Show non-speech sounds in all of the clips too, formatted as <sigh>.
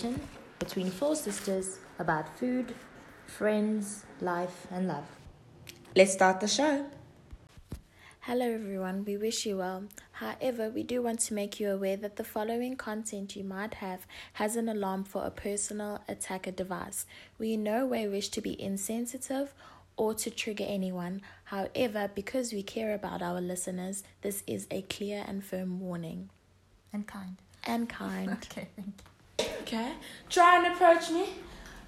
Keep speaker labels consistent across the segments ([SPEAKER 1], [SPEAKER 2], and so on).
[SPEAKER 1] conversation between four sisters about food, friends, life, and love.
[SPEAKER 2] Let's start the show.
[SPEAKER 1] Hello, everyone. We wish you well. However, we do want to make you aware that the following content you might have has an alarm for a personal attacker device. We in no way wish to be insensitive or to trigger anyone. However, because we care about our listeners, this is a clear and firm warning.
[SPEAKER 2] And kind.
[SPEAKER 1] And kind. <laughs>
[SPEAKER 2] Okay, thank
[SPEAKER 3] Okay. Try and approach me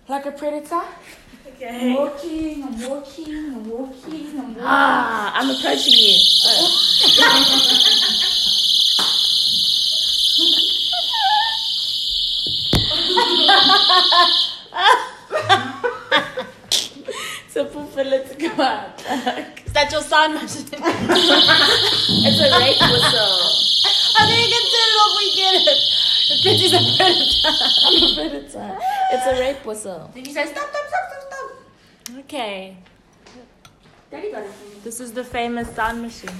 [SPEAKER 3] like a predator.
[SPEAKER 1] Okay.
[SPEAKER 3] I'm walking, I'm walking, I'm walking, I'm walking.
[SPEAKER 1] Ah, I'm approaching you. <laughs>
[SPEAKER 3] So fulfill it to come out.
[SPEAKER 1] Is that your sound machine? <laughs>
[SPEAKER 3] It's a rape whistle.
[SPEAKER 1] I think you can it off. We get it. Bitch is a predator.
[SPEAKER 3] I'm a predator. It's a rape whistle.
[SPEAKER 2] Then you say stop, stop, stop, stop, stop.
[SPEAKER 1] Okay.
[SPEAKER 3] Daddy got it for me.
[SPEAKER 1] This is the famous sound machine.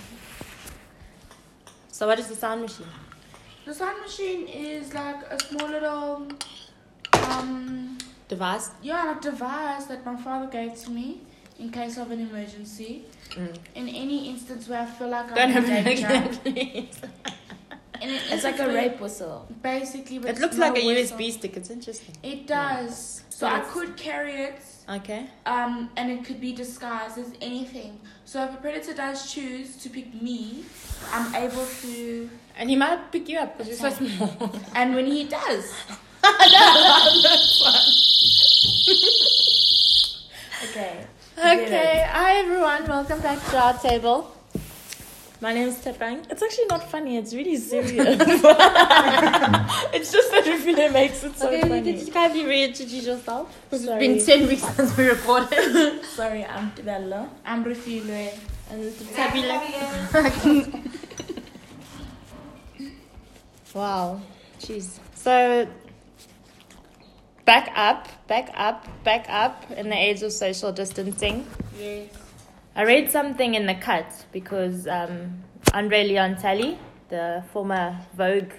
[SPEAKER 1] So, what is the sound machine?
[SPEAKER 3] The sound machine is like a small little, um,
[SPEAKER 1] Device.
[SPEAKER 3] yeah, like device that my father gave to me in case of an emergency. In any instance where I feel like
[SPEAKER 1] Don't
[SPEAKER 3] I'm
[SPEAKER 1] have
[SPEAKER 3] in
[SPEAKER 1] it
[SPEAKER 3] danger. <laughs>
[SPEAKER 1] again, please.
[SPEAKER 3] In an
[SPEAKER 2] It's like a
[SPEAKER 3] where-
[SPEAKER 2] rape whistle.
[SPEAKER 3] Basically, but
[SPEAKER 1] It looks like a
[SPEAKER 3] whistle.
[SPEAKER 1] USB stick. It's interesting.
[SPEAKER 3] It does. So
[SPEAKER 1] But
[SPEAKER 3] I could carry it,
[SPEAKER 1] Okay.
[SPEAKER 3] um, and it could be disguised as anything. So if a predator does choose to pick me, I'm able to.
[SPEAKER 1] And he might pick you up because you're so small. <laughs>
[SPEAKER 3] And when he does, <laughs>
[SPEAKER 1] okay. <laughs> Okay. Hi, everyone. Welcome back to our table. My name is Tepang. It's actually not funny. It's really serious. <laughs> <laughs> it's just that Rufina makes it so
[SPEAKER 2] Okay,
[SPEAKER 1] funny.
[SPEAKER 2] did you
[SPEAKER 1] kindly reintroduce yourself?
[SPEAKER 2] It's
[SPEAKER 1] Sorry.
[SPEAKER 2] been 10 weeks since we recorded. <laughs>
[SPEAKER 1] Sorry, I'm Tibella.
[SPEAKER 3] I'm Rufilwe.
[SPEAKER 1] And Tabila. Wow. Jeez. So, back up, back up, back up in the age of social distancing.
[SPEAKER 3] Yes.
[SPEAKER 1] I read something in the cut because um, Andre Leon Talley, the former Vogue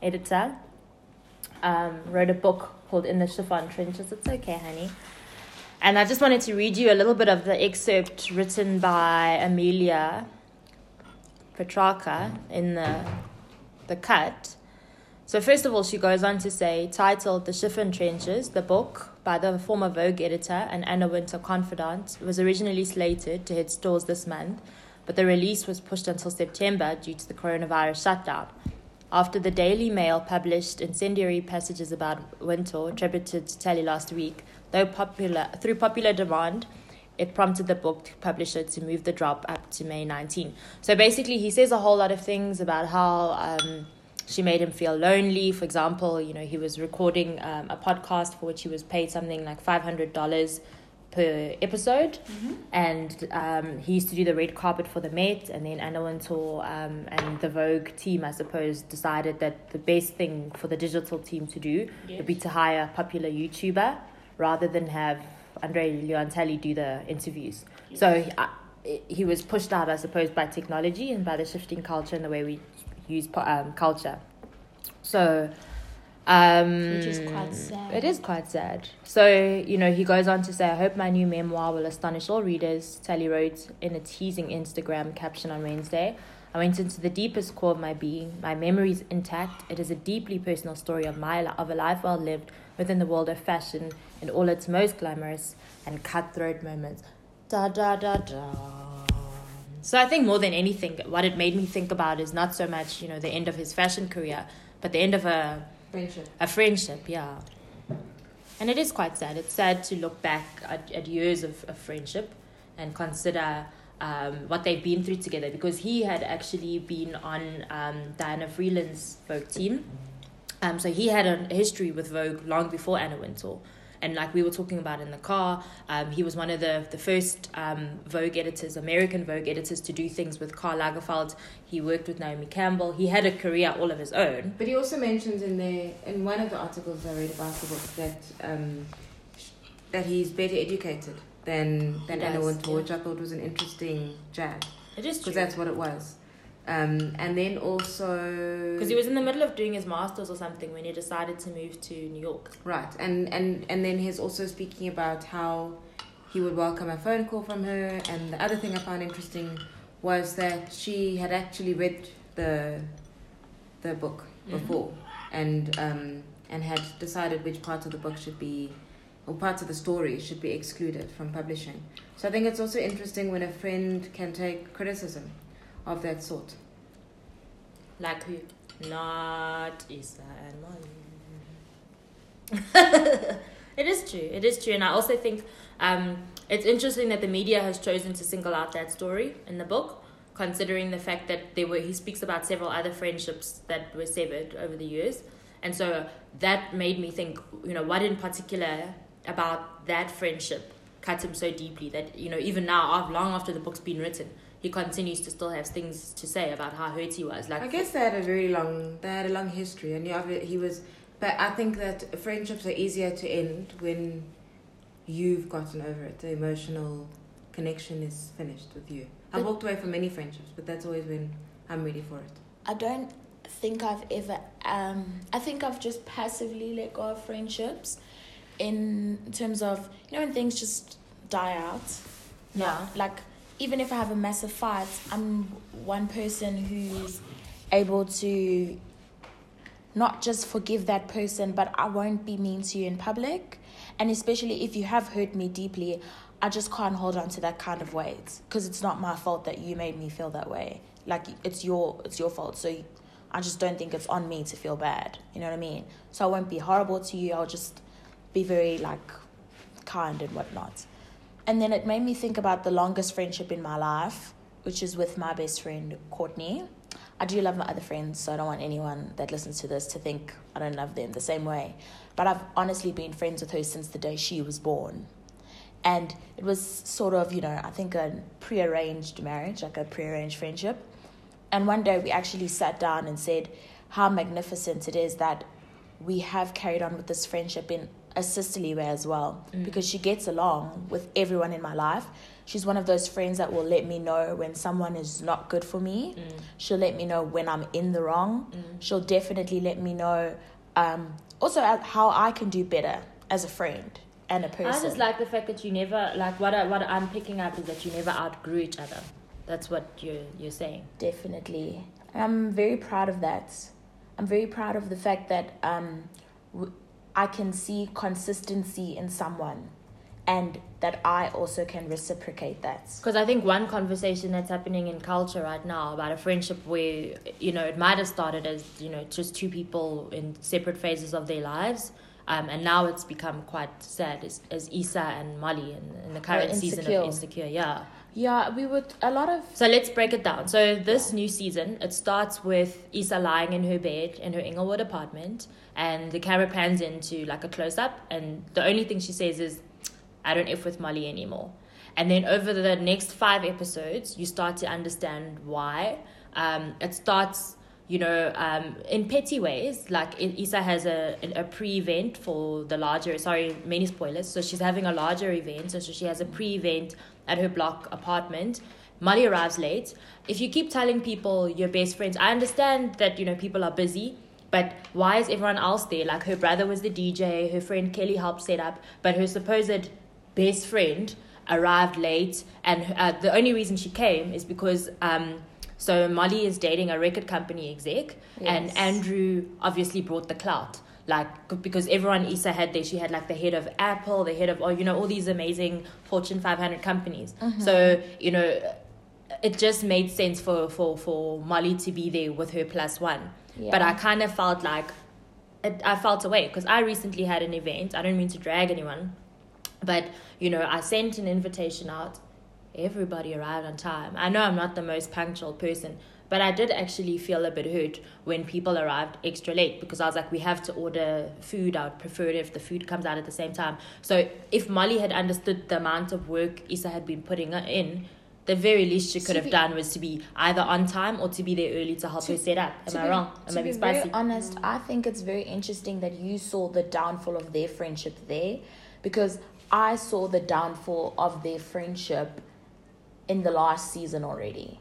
[SPEAKER 1] editor, um, wrote a book called In the Chiffon Trenches. It's okay, honey. And I just wanted to read you a little bit of the excerpt written by Emilia Petrarca in the, the cut. So, first of all, she goes on to say, titled The Chiffon Trenches, the book by the former Vogue editor and Anna Wintour confidant was originally slated to hit stores this month, but the release was pushed until September due to the coronavirus shutdown. After the Daily Mail published incendiary passages about Wintour attributed to Talley last week, though popular through popular demand, it prompted the book publisher to move the drop up to May 19. So basically, he says a whole lot of things about how um, she made him feel lonely. For example, you know, he was recording um, a podcast for which he was paid something like $500 per episode. And um, he used to do the red carpet for the Met. And then Anna Wintour um, and the Vogue team, I suppose, decided that the best thing for the digital team to do would be to hire a popular YouTuber rather than have Andre Leon Talley do the interviews. So he, I, he was pushed out, I suppose, by technology and by the shifting culture and the way we use um, culture. So, um,
[SPEAKER 3] Which is quite sad.
[SPEAKER 1] It is quite sad. So, you know, he goes on to say, I hope my new memoir will astonish all readers. Talley wrote in a teasing Instagram caption on Wednesday. I went into the deepest core of my being. My memories intact. It is a deeply personal story of my of a life well lived within the world of fashion in all its most glamorous and cutthroat moments. Da da da da. So I think more than anything, what it made me think about is not so much you know the end of his fashion career, but the end of a
[SPEAKER 2] Friendship.
[SPEAKER 1] a friendship. Yeah. And it is quite sad. It's sad to look back at, at years of, of friendship and consider um, what they've been through together because he had actually been on um, Diana Vreeland's Vogue team. Um, so he had a history with Vogue long before Anna Wintour. And like we were talking about in the car, um, he was one of the, the first um, Vogue editors, American Vogue editors, to do things with Karl Lagerfeld. He worked with Naomi Campbell. He had a career all of his own.
[SPEAKER 2] But he also mentions in there, in one of the articles I read about the book, that um, that he's better educated than than Anna Wintour,
[SPEAKER 1] yeah.
[SPEAKER 2] which I thought was an interesting jab
[SPEAKER 1] It is
[SPEAKER 2] because that's what it was. Um, and then also
[SPEAKER 1] Because he was in the middle of doing his masters or something when he decided to move to New York.
[SPEAKER 2] right, and and and then he's also speaking about how he would welcome a phone call from her. And the other thing I found interesting was that she had actually read the the book
[SPEAKER 1] Mhm.
[SPEAKER 2] before, and um, and had decided which parts of the book should be, or parts of the story should be excluded from publishing. So I think it's also interesting when a friend can take criticism of that sort.
[SPEAKER 1] Like who? Not Issa and Molly. <laughs> it is true. It is true, and I also think um, it's interesting that the media has chosen to single out that story in the book, considering the fact that there were he speaks about several other friendships that were severed over the years, and so that made me think, you know, what in particular about that friendship cut him so deeply that you know even now, long after the book's been written, he continues to still have things to say about how hurt he was. Like
[SPEAKER 2] I guess they had a very long, they had a long history, and yeah, he was. But I think that friendships are easier to end when you've gotten over it. The emotional connection is finished with you. I've walked away from many friendships, but that's always when I'm ready for it.
[SPEAKER 4] I don't think I've ever um I think I've just passively let go of friendships in terms of you know when things just die out.
[SPEAKER 1] Yeah.
[SPEAKER 4] Like even if I have a massive fight, I'm one person who's able to not just forgive that person, but I won't be mean to you in public. And especially if you have hurt me deeply, I just can't hold on to that kind of weight because it's not my fault that you made me feel that way. Like it's your it's your fault. So I just don't think it's on me to feel bad. You know what I mean? So I won't be horrible to you. I'll just be very like kind and whatnot. And then it made me think about the longest friendship in my life, which is with my best friend Courtney. I do love my other friends, so I don't want anyone that listens to this to think I don't love them the same way. But I've honestly been friends with her since the day she was born. And it was sort of, you know, I think a prearranged marriage, like a prearranged friendship. And one day we actually sat down and said how magnificent it is that we have carried on with this friendship in a sisterly way as well
[SPEAKER 1] Mm.
[SPEAKER 4] because she gets along with everyone in my life. She's one of those friends that will let me know when someone is not good for me.
[SPEAKER 1] Mm.
[SPEAKER 4] She'll let me know when I'm in the wrong.
[SPEAKER 1] Mm.
[SPEAKER 4] She'll definitely let me know um, also how I can do better as a friend and a person.
[SPEAKER 1] I just like the fact that you never like what I, what I'm picking up is that you never outgrew each other. That's what you're you're saying.
[SPEAKER 4] Definitely. I'm very proud of that. I'm very proud of the fact that um, w- I can see consistency in someone and that I also can reciprocate that.
[SPEAKER 1] Because I think one conversation that's happening in culture right now about a friendship where you know it might have started as you know just two people in separate phases of their lives. Um, and now it's become quite sad as, as Issa and Molly in, in the current season of Insecure. Yeah.
[SPEAKER 4] Yeah, we would, a lot of,
[SPEAKER 1] So let's break it down. So this new season, it starts with Issa lying in her bed in her Inglewood apartment, and the camera pans into like a close up, and the only thing she says is, "I don't f with Molly anymore." And then over the next five episodes, you start to understand why. Um, it starts, you know, um, in petty ways. Like Issa has a a pre-event for the larger. Sorry, many spoilers. So she's having a larger event. So she has a pre-event at her block apartment. Molly arrives late. If you keep telling people your best friends, I understand that you know people are busy, but why is everyone else there? Like her brother was the DJ, her friend Kelly helped set up, but her supposed best friend arrived late, and uh, the only reason she came is because um, so Molly is dating a record company exec, and Andrew obviously brought the clout. Like because everyone Issa had there, she had like the head of Apple, the head of oh you know all these amazing Fortune 500 companies. So you know, it just made sense for for for Molly to be there with her plus one. But I kind of felt like it, I felt away because I recently had an event. I don't mean to drag anyone, but you know, I sent an invitation out. Everybody arrived on time. I know I'm not the most punctual person, but I did actually feel a bit hurt when people arrived extra late because I was like, we have to order food. I would prefer it if the food comes out at the same time. So if Molly had understood the amount of work Issa had been putting in, the very least she could
[SPEAKER 4] To
[SPEAKER 1] have
[SPEAKER 4] be-
[SPEAKER 1] done was to be either on time or to be there early to help
[SPEAKER 4] To-
[SPEAKER 1] her set up. Am I
[SPEAKER 4] be-
[SPEAKER 1] wrong? Am
[SPEAKER 4] to
[SPEAKER 1] I
[SPEAKER 4] be
[SPEAKER 1] being
[SPEAKER 4] very honest, I think it's very interesting that you saw the downfall of their friendship there, because I saw the downfall of their friendship in the last season already,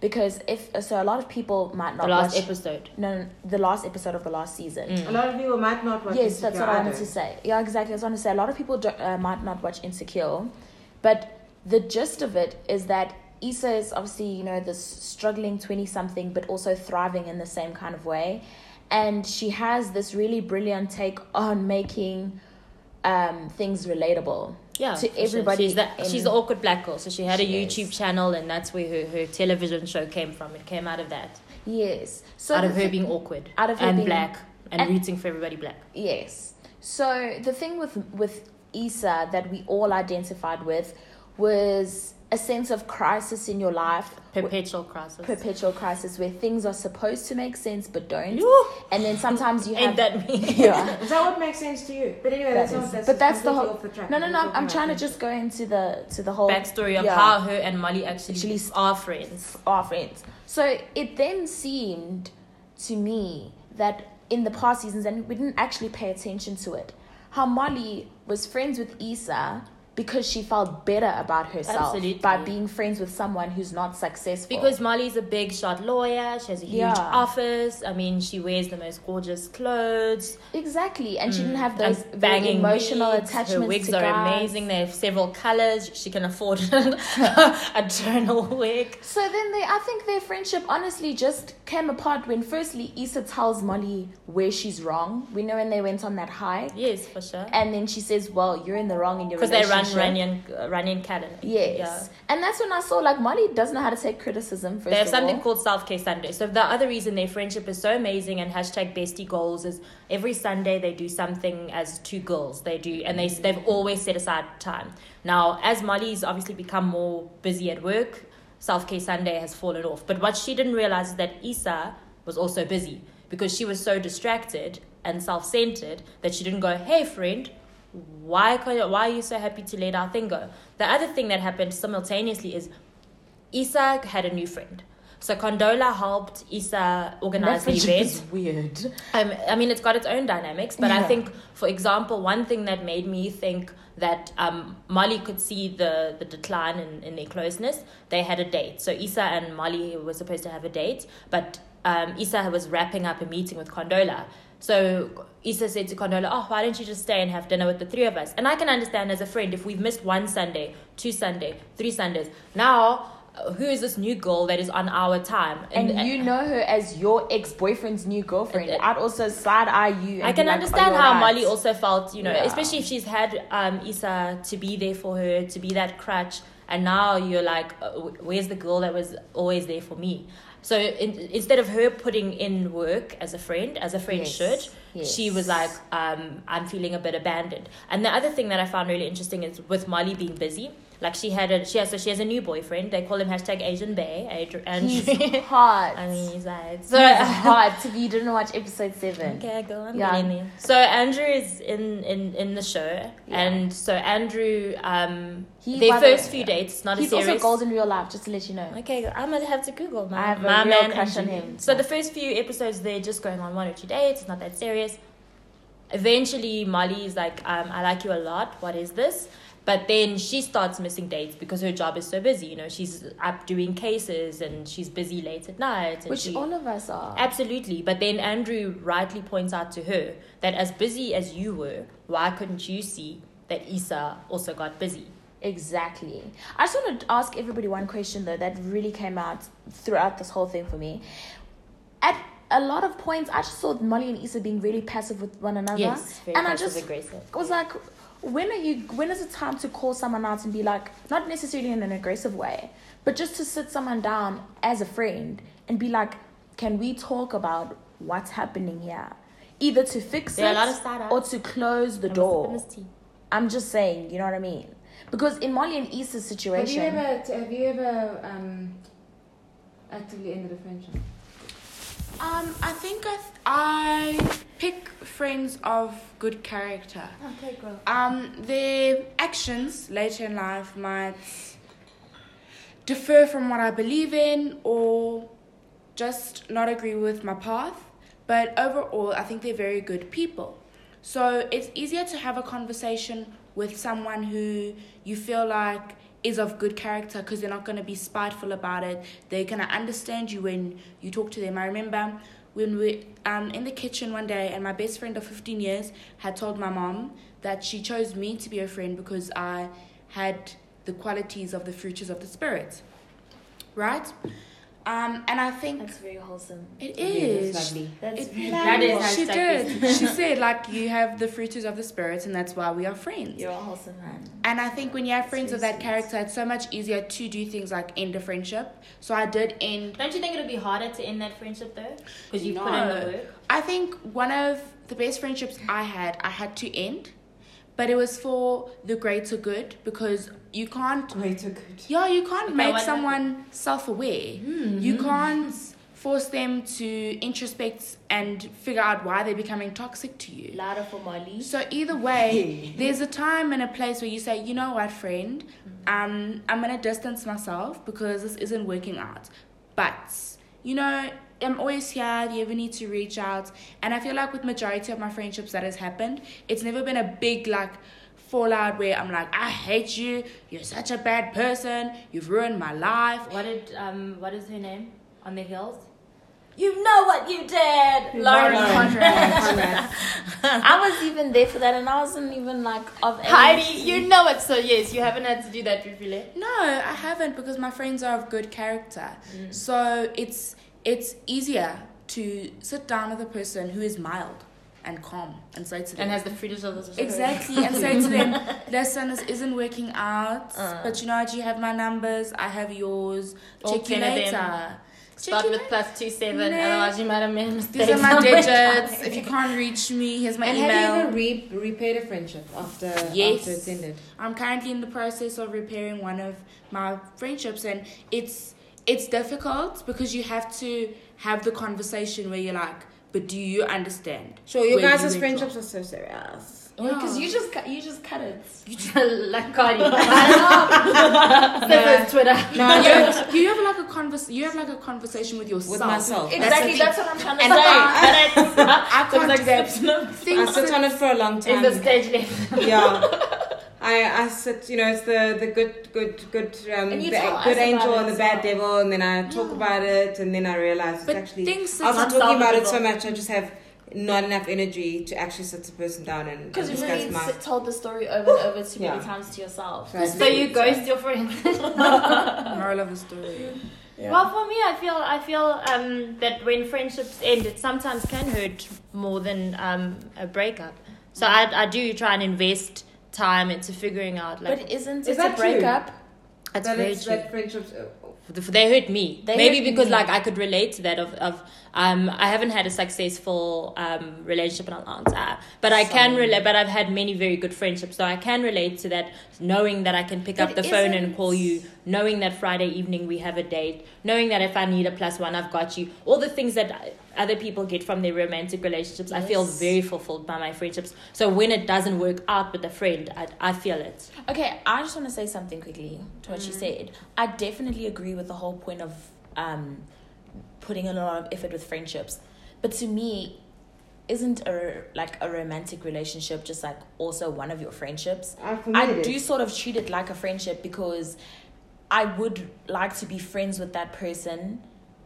[SPEAKER 4] because if so, a lot of people might not
[SPEAKER 1] The last
[SPEAKER 4] watch.
[SPEAKER 1] episode.
[SPEAKER 4] no, no, the last episode of the last season.
[SPEAKER 1] Mm.
[SPEAKER 2] A lot of people might not watch
[SPEAKER 4] Yes, that's
[SPEAKER 2] Insecure
[SPEAKER 4] what I wanted to say. Yeah, exactly. I was going to say a lot of people do, uh, might not watch Insecure, but the gist of it is that Issa is obviously you know this struggling twenty something, but also thriving in the same kind of way, and she has this really brilliant take on making um, things relatable.
[SPEAKER 1] Yeah,
[SPEAKER 4] To
[SPEAKER 1] for sure.
[SPEAKER 4] everybody
[SPEAKER 1] She's the,
[SPEAKER 4] in-
[SPEAKER 1] she's the awkward black girl. So she had a YouTube
[SPEAKER 4] is.
[SPEAKER 1] channel, and that's where her, her television show came from. It came out of that,
[SPEAKER 4] Yes, so
[SPEAKER 1] out of her being awkward
[SPEAKER 4] out of her
[SPEAKER 1] and
[SPEAKER 4] being-
[SPEAKER 1] black and,
[SPEAKER 4] and-
[SPEAKER 1] rooting for everybody black.
[SPEAKER 4] Yes. So the thing with with Issa that we all identified with was a sense of crisis in your life,
[SPEAKER 1] Perpetual crisis.
[SPEAKER 4] perpetual crisis where things are supposed to make sense but don't,
[SPEAKER 1] Yoo.
[SPEAKER 4] and then sometimes you <laughs> have
[SPEAKER 1] Ain't that me? <laughs>
[SPEAKER 4] yeah.
[SPEAKER 2] Is that what makes sense to you? But anyway,
[SPEAKER 4] That
[SPEAKER 2] that's not. That's
[SPEAKER 4] but that's the whole-
[SPEAKER 2] the track.
[SPEAKER 4] No, no,
[SPEAKER 2] We're
[SPEAKER 4] no. I'm trying to just go into the to the whole
[SPEAKER 1] Backstory of
[SPEAKER 4] Yeah.
[SPEAKER 1] how her and Molly actually,
[SPEAKER 4] Actually
[SPEAKER 1] are friends.
[SPEAKER 4] our friends. So it then seemed to me that in the past seasons, and we didn't actually pay attention to it, how Molly was friends with Issa because she felt better about herself
[SPEAKER 1] Absolutely.
[SPEAKER 4] by being friends with someone who's not successful.
[SPEAKER 1] Because Molly's a big shot lawyer, she has a huge
[SPEAKER 4] Yeah.
[SPEAKER 1] office. I mean, she wears the most gorgeous clothes.
[SPEAKER 4] exactly, and she didn't have
[SPEAKER 1] Mm.
[SPEAKER 4] Those very emotional
[SPEAKER 1] wigs.
[SPEAKER 4] attachments.
[SPEAKER 1] Her wigs
[SPEAKER 4] to
[SPEAKER 1] are
[SPEAKER 4] guys.
[SPEAKER 1] amazing. They have several colors. She can afford <laughs> a tonal wig.
[SPEAKER 4] So then they, I think their friendship honestly just came apart when firstly Issa tells Molly where she's wrong. We know when they went on that hike.
[SPEAKER 1] Yes, for sure.
[SPEAKER 4] And then she says, "Well, you're in the wrong in your
[SPEAKER 1] Because run
[SPEAKER 4] relationship."
[SPEAKER 1] Runyon, uh, Runyon Academy.
[SPEAKER 4] Yes,
[SPEAKER 1] Yeah.
[SPEAKER 4] and that's when I saw like Molly doesn't know how to take criticism. First
[SPEAKER 1] They have something
[SPEAKER 4] all.
[SPEAKER 1] called Self Care Sunday. So the other reason their friendship is so amazing and hashtag bestie goals is every Sunday they do something as two girls. They do, and they they've always set aside time. Now, as Molly's obviously become more busy at work, Self Care Sunday has fallen off. But what she didn't realize is that Issa was also busy because she was so distracted and self centered that she didn't go, "Hey, friend." Why, can't- why are you so happy to let our thing go? The other thing that happened simultaneously is Issa had a new friend. So Condola helped Issa organize the event.
[SPEAKER 4] is weird.
[SPEAKER 1] Um, I mean, it's got its own dynamics, but I think, for example, one thing that made me think that um, Molly could see the, the decline in, in their closeness, they had a date. So Issa and Molly were supposed to have a date, but um, Issa was wrapping up a meeting with Condola. So Issa said to Condola, Oh, why don't you just stay and have dinner with the three of us? And I can understand as a friend if we've missed one Sunday, two Sunday, three Sundays. Now, uh, who is this new girl that is on our time?
[SPEAKER 4] And, you know her as your ex boyfriend's new girlfriend.
[SPEAKER 1] And-
[SPEAKER 4] I'd also side eye you. And
[SPEAKER 1] I can
[SPEAKER 4] like,
[SPEAKER 1] understand
[SPEAKER 4] "Oh,
[SPEAKER 1] how
[SPEAKER 4] you're
[SPEAKER 1] Molly also felt, you know,
[SPEAKER 4] Yeah.
[SPEAKER 1] especially if she's had um, Issa to be there for her, to be that crutch, and now you're like, uh, where's the girl that was always there for me? So in, instead of her putting in work as a friend, as a friend
[SPEAKER 4] Yes,
[SPEAKER 1] should,
[SPEAKER 4] yes.
[SPEAKER 1] she was like, um, I'm feeling a bit abandoned. And the other thing that I found really interesting is with Molly being busy. Like she had a she has so she has a new boyfriend. They call him hashtag Asian Bay. Adri- and
[SPEAKER 4] He's <laughs> hot.
[SPEAKER 1] I mean he's like
[SPEAKER 4] so <laughs> hot. If you didn't watch episode seven,
[SPEAKER 1] Okay, go on.
[SPEAKER 4] Yeah.
[SPEAKER 1] Yeah. So Andrew is in in in the show, and so Andrew, um,
[SPEAKER 4] He-
[SPEAKER 1] their first few
[SPEAKER 4] yeah.
[SPEAKER 1] dates, not
[SPEAKER 4] he's
[SPEAKER 1] a series.
[SPEAKER 4] also gold in real life. Just to let you know.
[SPEAKER 1] Okay, I'm gonna have to Google my,
[SPEAKER 4] I have a
[SPEAKER 1] my
[SPEAKER 4] real
[SPEAKER 1] man
[SPEAKER 4] crush on him.
[SPEAKER 1] So the first few episodes, they're just going on one or two dates. It's not that serious. Eventually, Molly is like, um, "I like you a lot. What is this?" But then she starts missing dates because her job is so busy. You know, she's up doing cases and she's busy late at night. And
[SPEAKER 4] Which
[SPEAKER 1] she,
[SPEAKER 4] all of us are.
[SPEAKER 1] Absolutely. But then Andrew rightly points out to her that as busy as you were, why couldn't you see that Issa also got busy?
[SPEAKER 4] Exactly. I just want to ask everybody one question though that really came out throughout this whole thing for me. At a lot of points, I just saw Molly and Issa being really passive with one another.
[SPEAKER 1] Yes, very
[SPEAKER 4] and I just
[SPEAKER 1] aggressive.
[SPEAKER 4] was like, when are you? When is it time to call someone out and be like, not necessarily in an aggressive way, but just to sit someone down as a friend and be like, can we talk about what's happening here? Either to fix
[SPEAKER 1] There
[SPEAKER 4] it
[SPEAKER 1] a lot of
[SPEAKER 4] or to close the
[SPEAKER 1] I must
[SPEAKER 4] door.
[SPEAKER 1] sip this tea.
[SPEAKER 4] I'm just saying, you know what I mean? Because in Molly and Issa's
[SPEAKER 2] Have you
[SPEAKER 4] situation,
[SPEAKER 2] ever have you ever um, actively ended a friendship?
[SPEAKER 3] Um, I think I, th- I pick friends of good character.
[SPEAKER 1] Okay, girl.
[SPEAKER 3] Um, their actions later in life might differ from what I believe in or just not agree with my path. But overall, I think they're very good people. So it's easier to have a conversation with someone who you feel like is of good character because they're not going to be spiteful about it. They're going to understand you when you talk to them. I remember when we um in the kitchen one day and my best friend of 15 years had told my mom that she chose me to be her friend because I had the qualities of the fruits of the spirit. Right? Um, and I think
[SPEAKER 4] That's very wholesome.
[SPEAKER 3] It is.
[SPEAKER 2] Yeah, that's
[SPEAKER 3] is.
[SPEAKER 2] lovely.
[SPEAKER 4] That's
[SPEAKER 3] It-
[SPEAKER 4] very
[SPEAKER 1] That is
[SPEAKER 3] she did. she said like you have the fruits of the spirit, and that's why we are friends.
[SPEAKER 4] You're a wholesome man.
[SPEAKER 3] And I think when you have friends of that
[SPEAKER 4] sweet.
[SPEAKER 3] character, it's so much easier to do things like end a friendship. So I did end.
[SPEAKER 1] Don't you think it'll be harder to end that friendship though? Because you put in the work.
[SPEAKER 3] I think one of the best friendships I had, I had to end, but it was for the greater good because you can't.
[SPEAKER 2] Greater good.
[SPEAKER 3] Yeah, you can't
[SPEAKER 1] Okay,
[SPEAKER 3] make
[SPEAKER 1] what
[SPEAKER 3] someone self-aware. You can't force them to introspect and figure out why they're becoming toxic to you.
[SPEAKER 4] Louder for Molly.
[SPEAKER 3] So either way, <laughs> there's a time and a place where you say, you know what, friend, um, I'm gonna distance myself because this isn't working out. But you know, I'm always here. If you ever need to reach out, and I feel like with majority of my friendships that has happened, it's never been a big like fallout where I'm like, I hate you. You're such a bad person. You've ruined my life.
[SPEAKER 1] What did um what is her name on the hills? You know what you did, Lauren
[SPEAKER 2] Lauren.
[SPEAKER 1] Conrad.
[SPEAKER 2] Conrad.
[SPEAKER 4] I was even there for that, and I wasn't even like of age.
[SPEAKER 1] Heidi, you know it. So yes, you haven't had to do that with Vile.
[SPEAKER 3] No, I haven't because my friends are of good character. So it's it's easier to sit down with a person who is mild and calm and say to them
[SPEAKER 1] And has the freedom of the spirit.
[SPEAKER 3] exactly and say to them, <laughs> listen, this isn't working out,
[SPEAKER 1] Uh.
[SPEAKER 3] but you know what? You have my numbers, I have yours.
[SPEAKER 1] All
[SPEAKER 3] Check you
[SPEAKER 1] 10 of them.
[SPEAKER 3] later.
[SPEAKER 1] Start
[SPEAKER 3] Check you
[SPEAKER 1] with plus two seven,
[SPEAKER 3] Nah.
[SPEAKER 1] otherwise you might have made mistakes.
[SPEAKER 3] These are my digits. <laughs> If you can't reach me, here's my
[SPEAKER 2] and
[SPEAKER 3] email.
[SPEAKER 2] have you ever re- repaid a friendship after,
[SPEAKER 3] Yes.
[SPEAKER 2] after it's ended?
[SPEAKER 3] I'm currently in the process of repairing one of my friendships, and it's it's difficult because you have to have the conversation where you're like, but do you understand?
[SPEAKER 2] Sure, your
[SPEAKER 3] where
[SPEAKER 2] guys'
[SPEAKER 3] you
[SPEAKER 2] friendships
[SPEAKER 3] wrong?
[SPEAKER 2] are so serious.
[SPEAKER 4] because
[SPEAKER 3] Yeah.
[SPEAKER 4] you just cut, you just cut it. <laughs>
[SPEAKER 1] like Cardi.
[SPEAKER 2] No.
[SPEAKER 1] Says Twitter.
[SPEAKER 2] No, <laughs>
[SPEAKER 3] you, have, you have like a convers- you have like a conversation with yourself.
[SPEAKER 2] with myself.
[SPEAKER 4] Exactly,
[SPEAKER 2] That's
[SPEAKER 4] that's,
[SPEAKER 2] the
[SPEAKER 4] what I'm trying to
[SPEAKER 3] And
[SPEAKER 4] say.
[SPEAKER 3] I-
[SPEAKER 1] but it's <laughs>
[SPEAKER 3] I can't
[SPEAKER 1] like
[SPEAKER 3] do
[SPEAKER 2] I sit on it for a long time.
[SPEAKER 1] in the stage left.
[SPEAKER 2] yeah. I, I sit, you know, it's the, the good, good, good, um,
[SPEAKER 4] And
[SPEAKER 2] the
[SPEAKER 4] you tell us
[SPEAKER 2] good angel and the
[SPEAKER 4] as
[SPEAKER 2] bad
[SPEAKER 4] well.
[SPEAKER 2] devil, and then I talk about it, and then I realize it's
[SPEAKER 3] But
[SPEAKER 2] actually.
[SPEAKER 3] things
[SPEAKER 2] I was
[SPEAKER 1] It's
[SPEAKER 2] talking about it so much, I just have not enough energy to actually sit the person down and, and
[SPEAKER 4] Because you
[SPEAKER 2] discuss
[SPEAKER 4] really
[SPEAKER 2] my.
[SPEAKER 4] told the story over and over too
[SPEAKER 2] Yeah.
[SPEAKER 4] many times to yourself.
[SPEAKER 2] So I
[SPEAKER 1] So you ghost your friends.
[SPEAKER 3] moral of the story.
[SPEAKER 1] Well, for me, I feel I feel um, that when friendships end, it sometimes can hurt more than um, a breakup. So I, I do try and invest time into figuring out like
[SPEAKER 4] But isn't
[SPEAKER 2] Is
[SPEAKER 4] it
[SPEAKER 2] that
[SPEAKER 4] a
[SPEAKER 2] true?
[SPEAKER 4] breakup?
[SPEAKER 1] that's
[SPEAKER 2] that,
[SPEAKER 1] very
[SPEAKER 2] it's,
[SPEAKER 1] true.
[SPEAKER 2] that friendships. uh,
[SPEAKER 1] they hurt me
[SPEAKER 4] They
[SPEAKER 1] maybe
[SPEAKER 4] hurt
[SPEAKER 1] because
[SPEAKER 4] me.
[SPEAKER 1] like i could relate to that of, of um i haven't had a successful um relationship in a long time but i can relate but i've had many very good friendships so i can relate to that knowing that i can pick up the phone and call you knowing that friday evening we have a date knowing that if i need a plus one i've got you. All the things that other people get from their romantic relationships i feel very fulfilled by my friendships. So when it doesn't work out with a friend i, I feel it.
[SPEAKER 4] Okay, I just want to say something quickly to what she said. I definitely agree with the whole point of um, putting in a lot of effort with friendships, but to me, isn't a like a romantic relationship just like also one of your friendships?
[SPEAKER 2] I,
[SPEAKER 4] I do sort of treat it like a friendship because I would like to be friends with that person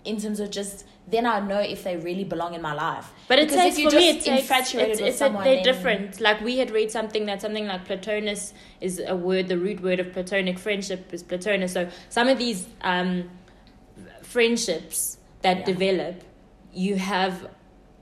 [SPEAKER 4] in terms of just then I know if they really belong in my life.
[SPEAKER 1] But it
[SPEAKER 4] Because
[SPEAKER 1] takes
[SPEAKER 4] if you're
[SPEAKER 1] for me, it takes
[SPEAKER 4] infatuated
[SPEAKER 1] it's,
[SPEAKER 4] with
[SPEAKER 1] it's a,
[SPEAKER 4] someone,
[SPEAKER 1] they're
[SPEAKER 4] then-
[SPEAKER 1] different. Like we had read something that something like platonus is a word. The root word of platonic friendship is platonus. So some of these um, friendships that
[SPEAKER 4] Yeah.
[SPEAKER 1] develop, you have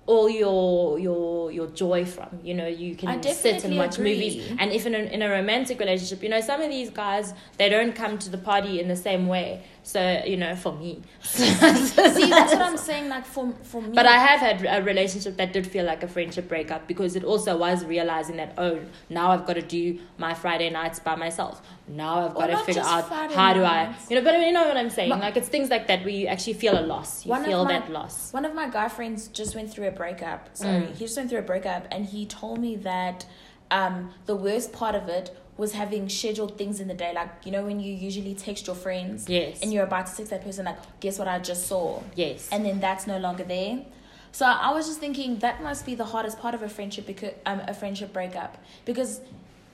[SPEAKER 1] all your your your joy from. You know, you can sit and watch
[SPEAKER 4] agree.
[SPEAKER 1] movies. And if in a, in a romantic relationship, you know, some of these guys they don't come to the party in the same way. So you know, for me.
[SPEAKER 4] See, <laughs> that's what I'm saying. Like for for me,
[SPEAKER 1] But I have had a relationship that did feel like a friendship breakup because it also was realizing that oh now I've got to do my Friday nights by myself. Now I've
[SPEAKER 4] Or
[SPEAKER 1] got to figure out
[SPEAKER 4] Friday
[SPEAKER 1] how do. I you know. But you know what I'm saying?
[SPEAKER 4] But-
[SPEAKER 1] like it's things like that where you actually feel a loss. You feel
[SPEAKER 4] my-
[SPEAKER 1] that loss.
[SPEAKER 4] One of my guy friends just went through a breakup. Sorry,
[SPEAKER 1] Mm.
[SPEAKER 4] he just went through a breakup, and he told me that um, the worst part of it was having scheduled things in the day. Like you know when you usually text your friends,
[SPEAKER 1] Yes.
[SPEAKER 4] and you're about to text that person, like, guess what I just saw,
[SPEAKER 1] yes.
[SPEAKER 4] and then that's no longer there. So I was just thinking that must be the hardest part of a friendship because um, a friendship breakup because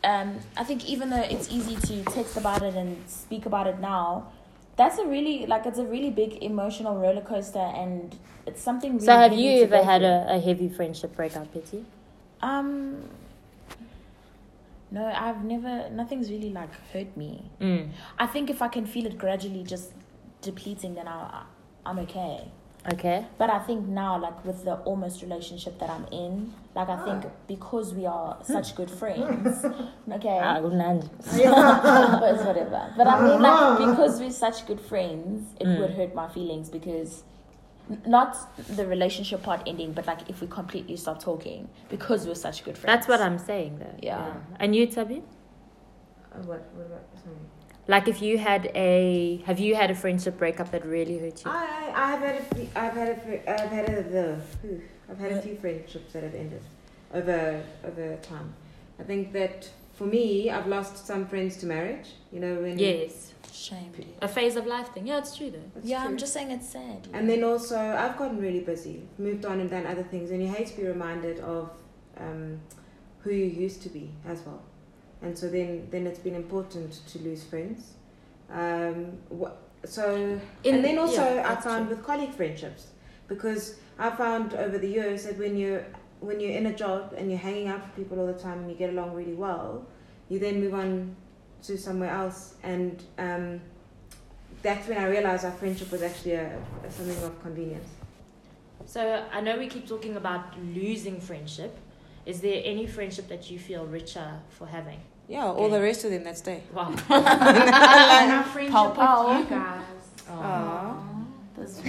[SPEAKER 4] um, I think even though it's easy to text about it and speak about it now, that's a really like it's a really big emotional roller coaster, and it's something. Really
[SPEAKER 1] So have you ever had a, a heavy friendship breakup, Betty?
[SPEAKER 4] Um. No, I've never. Nothing's really like hurt me.
[SPEAKER 1] Mm.
[SPEAKER 4] I think if I can feel it gradually just depleting, then I, I'm okay.
[SPEAKER 1] Okay.
[SPEAKER 4] But I think now, like with the almost relationship that I'm in, like I think because we are such good <laughs> friends, okay,
[SPEAKER 1] Ah, good night. <laughs>
[SPEAKER 4] but it's whatever. But I mean, like <laughs> because we're such good friends, it
[SPEAKER 1] Mm.
[SPEAKER 4] would hurt my feelings because not the relationship part ending, but like if we completely stop talking because we're such good friends.
[SPEAKER 1] That's what I'm saying, though.
[SPEAKER 4] Yeah.
[SPEAKER 1] And you, Tabi?
[SPEAKER 2] Uh, what, what about, sorry.
[SPEAKER 1] Like, if you had a, have you had a friendship breakup that really hurt you?
[SPEAKER 2] I, I, I've had a, few- I've had a, fr- I've had a, the, I've had a few friendships that have ended over, over time. I think that for me, I've lost some friends to marriage. You know when.
[SPEAKER 1] Yes.
[SPEAKER 4] shame.
[SPEAKER 1] A phase of life thing. Yeah, it's true, though.
[SPEAKER 2] That's
[SPEAKER 4] Yeah,
[SPEAKER 2] true.
[SPEAKER 4] I'm just saying it's sad.
[SPEAKER 2] And then also, I've gotten really busy, moved on and done other things, and you hate to be reminded of um, who you used to be as well. And so then, then it's been important to lose friends. Um, wha- so,
[SPEAKER 1] In-
[SPEAKER 2] and then also,
[SPEAKER 1] yeah,
[SPEAKER 2] I found
[SPEAKER 1] true.
[SPEAKER 2] with colleague friendships, because I found over the years that when you're when you're in a job and you're hanging out with people all the time and you get along really well, you then move on to somewhere else, and um, that's when I realized our friendship was actually a, a something of convenience.
[SPEAKER 1] So I know we keep talking about losing friendship. Is there any friendship that you feel richer for having?
[SPEAKER 2] Yeah,
[SPEAKER 1] all the
[SPEAKER 2] rest of them that stay.
[SPEAKER 1] Wow.
[SPEAKER 3] and <laughs> <laughs> our friendship
[SPEAKER 4] Pow,
[SPEAKER 3] with you guys.
[SPEAKER 2] Aww.
[SPEAKER 4] That's <laughs>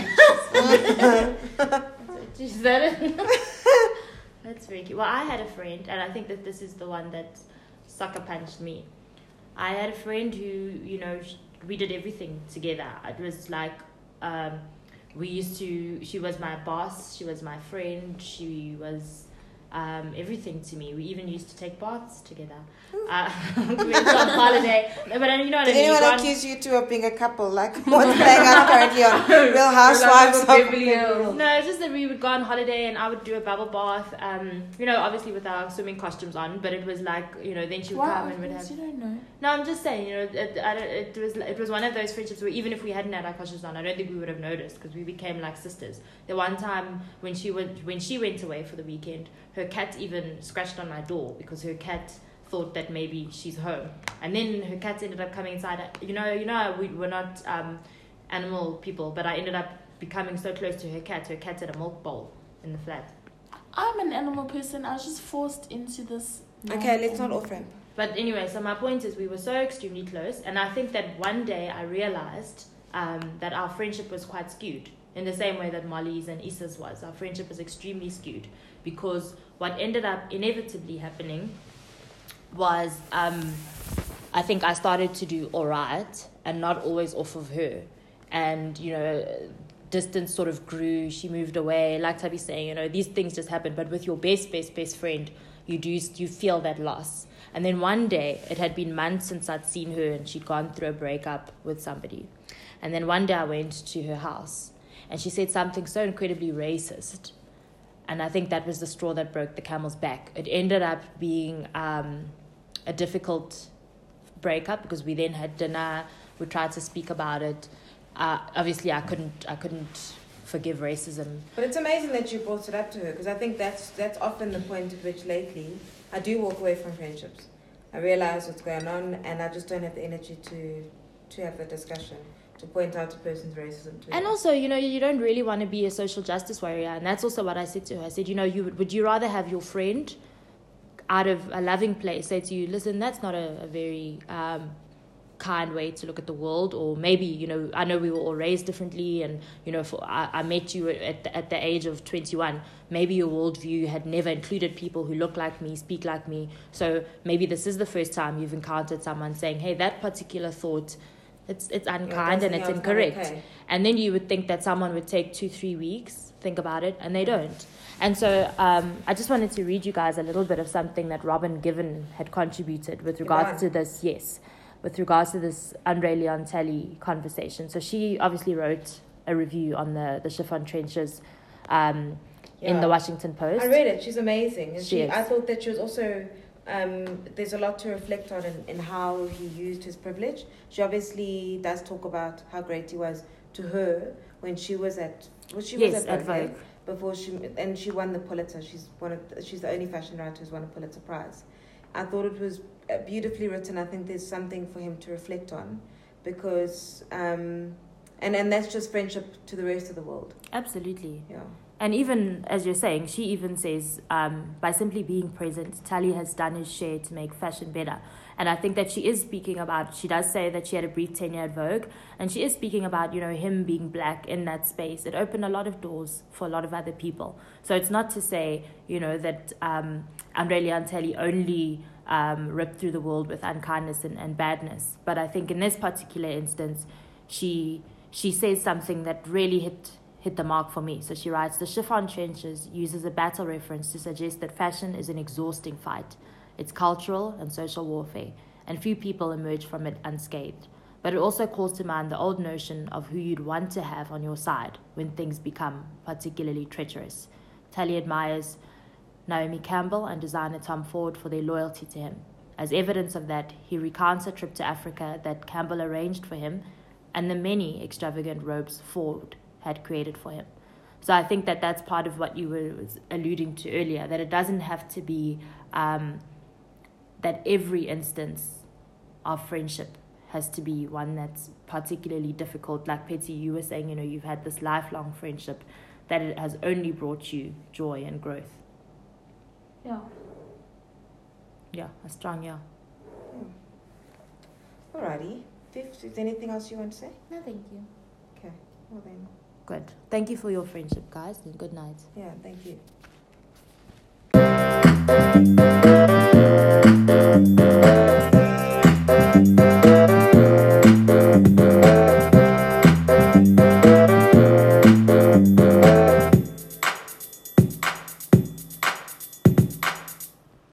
[SPEAKER 1] Is that it? That's very cute. Well, I had a friend, and I think that this is the one that sucker punched me. I had a friend who, you know, we did everything together. It was like, um, we used to, she was my boss, she was my friend, she was um, everything to me. We even used to take baths together. Uh, we went on holiday. No, But uh, you know what
[SPEAKER 5] Did
[SPEAKER 1] I mean?
[SPEAKER 5] anyone
[SPEAKER 1] Gone-
[SPEAKER 5] accuse you two of being a couple, like <laughs> what's playing out currently on <laughs> Real Housewives of
[SPEAKER 3] Beverly Hills.
[SPEAKER 1] No, it's just that we would go on holiday and I would do a bubble bath. Um, you know, obviously with our swimming costumes on, but it was like, you know, then she would
[SPEAKER 4] wow.
[SPEAKER 1] come and would have.
[SPEAKER 4] You don't know.
[SPEAKER 1] No, I'm just saying, you know, it, I don't, it was it was one of those friendships where even if we hadn't had our costumes on, I don't think we would have noticed because we became like sisters. The one time when she went when she went away for the weekend, her cat even scratched on my door because her cat thought that maybe she's home, and then her cats ended up coming inside. You know, you know, we were not um, animal people, but I ended up becoming so close to her cat. Her cat had a milk bowl in the flat.
[SPEAKER 4] I'm an animal person. I was just forced into this.
[SPEAKER 5] Okay, let's not off ramp.
[SPEAKER 1] But anyway, so my point is, we were so extremely close, and I think that one day I realized um, that our friendship was quite skewed in the same way that Molly's and Issa's was. Our friendship was extremely skewed because what ended up inevitably happening was um, I think I started to do all right and not always off of her. And, you know, distance sort of grew. She moved away. Like Tabi's saying, you know, these things just happen. But with your best, best, best friend, you do you feel that loss. And then one day, it had been months since I'd seen her and she'd gone through a breakup with somebody. And then one day I went to her house and she said something so incredibly racist. And I think that was the straw that broke the camel's back. It ended up being um, a difficult breakup because we then had dinner. We tried to speak about it. Uh, obviously, I couldn't. I couldn't forgive racism.
[SPEAKER 2] But it's amazing that you brought it up to her because I think that's that's often the point at which lately I do walk away from friendships. I realize what's going on, and I just don't have the energy to to have the discussion to point out a person's racism to
[SPEAKER 1] And
[SPEAKER 2] her.
[SPEAKER 1] also, you know, you don't really want to be a social justice warrior, and that's also what I said to her. I said, you know, you would, would you rather have your friend out of a loving place say to you, listen, that's not a, a very um, kind way to look at the world, or maybe, you know, I know we were all raised differently, and you know, for I, I met you at the, at the age of twenty one. Maybe your worldview had never included people who look like me, speak like me. So maybe this is the first time you've encountered someone saying, hey, that particular thought. It's it's unkind
[SPEAKER 2] that's-
[SPEAKER 1] and it's incorrect.
[SPEAKER 2] okay.
[SPEAKER 1] And then you would think that someone would take two, three weeks, think about it, and they don't. And so um, I just wanted to read you guys a little bit of something that Robin Givhan had contributed with regards to this, yes, with regards to this Andre Leon Talley conversation. So she obviously wrote a review on the, the chiffon trenches um, in the Washington Post.
[SPEAKER 2] I read it. She's amazing.
[SPEAKER 1] She
[SPEAKER 2] she. I thought that she was also um, there's a lot to reflect on in, in how he used his privilege. She obviously does talk about how great he was to her when she was at well, she
[SPEAKER 1] yes,
[SPEAKER 2] was
[SPEAKER 1] at
[SPEAKER 2] Vogue.
[SPEAKER 1] Vogue.
[SPEAKER 2] before she and she won the Pulitzer. She's one of the, she's the only fashion writer who's won a Pulitzer Prize. I thought it was uh, beautifully written. I think there's something for him to reflect on because um, and and that's just friendship to the rest of the world.
[SPEAKER 1] Absolutely.
[SPEAKER 2] Yeah.
[SPEAKER 1] And even as you're saying, she even says um, by simply being present, Talley has done his share to make fashion better. And I think that she is speaking about, she does say that she had a brief tenure at Vogue, and she is speaking about, you know, him being black in that space. It opened a lot of doors for a lot of other people. So it's not to say, you know, that um, Andre Leon Talley only um, ripped through the world with unkindness and, and badness. But I think in this particular instance, she she says something that really hit hit the mark for me. So she writes, The chiffon trenches uses a battle reference to suggest that fashion is an exhausting fight. It's cultural and social warfare, and few people emerge from it unscathed. But it also calls to mind the old notion of who you'd want to have on your side when things become particularly treacherous. Talley admires Naomi Campbell and designer Tom Ford for their loyalty to him. As evidence of that, he recounts a trip to Africa that Campbell arranged for him and the many extravagant robes Ford had created for him. So I think that that's part of what you were alluding to earlier, that it doesn't have to be um, that every instance of friendship has to be one that's particularly difficult. Like Petty, you were saying, you know, you've had this lifelong friendship that it has only brought you joy and growth.
[SPEAKER 4] Yeah.
[SPEAKER 1] Yeah, a strong yeah.
[SPEAKER 2] Alrighty. Fifth, is there anything else you want to say?
[SPEAKER 4] No, thank you.
[SPEAKER 2] Okay. Well then.
[SPEAKER 1] Good. Thank you for your friendship, guys, and good night.
[SPEAKER 2] Yeah, thank you.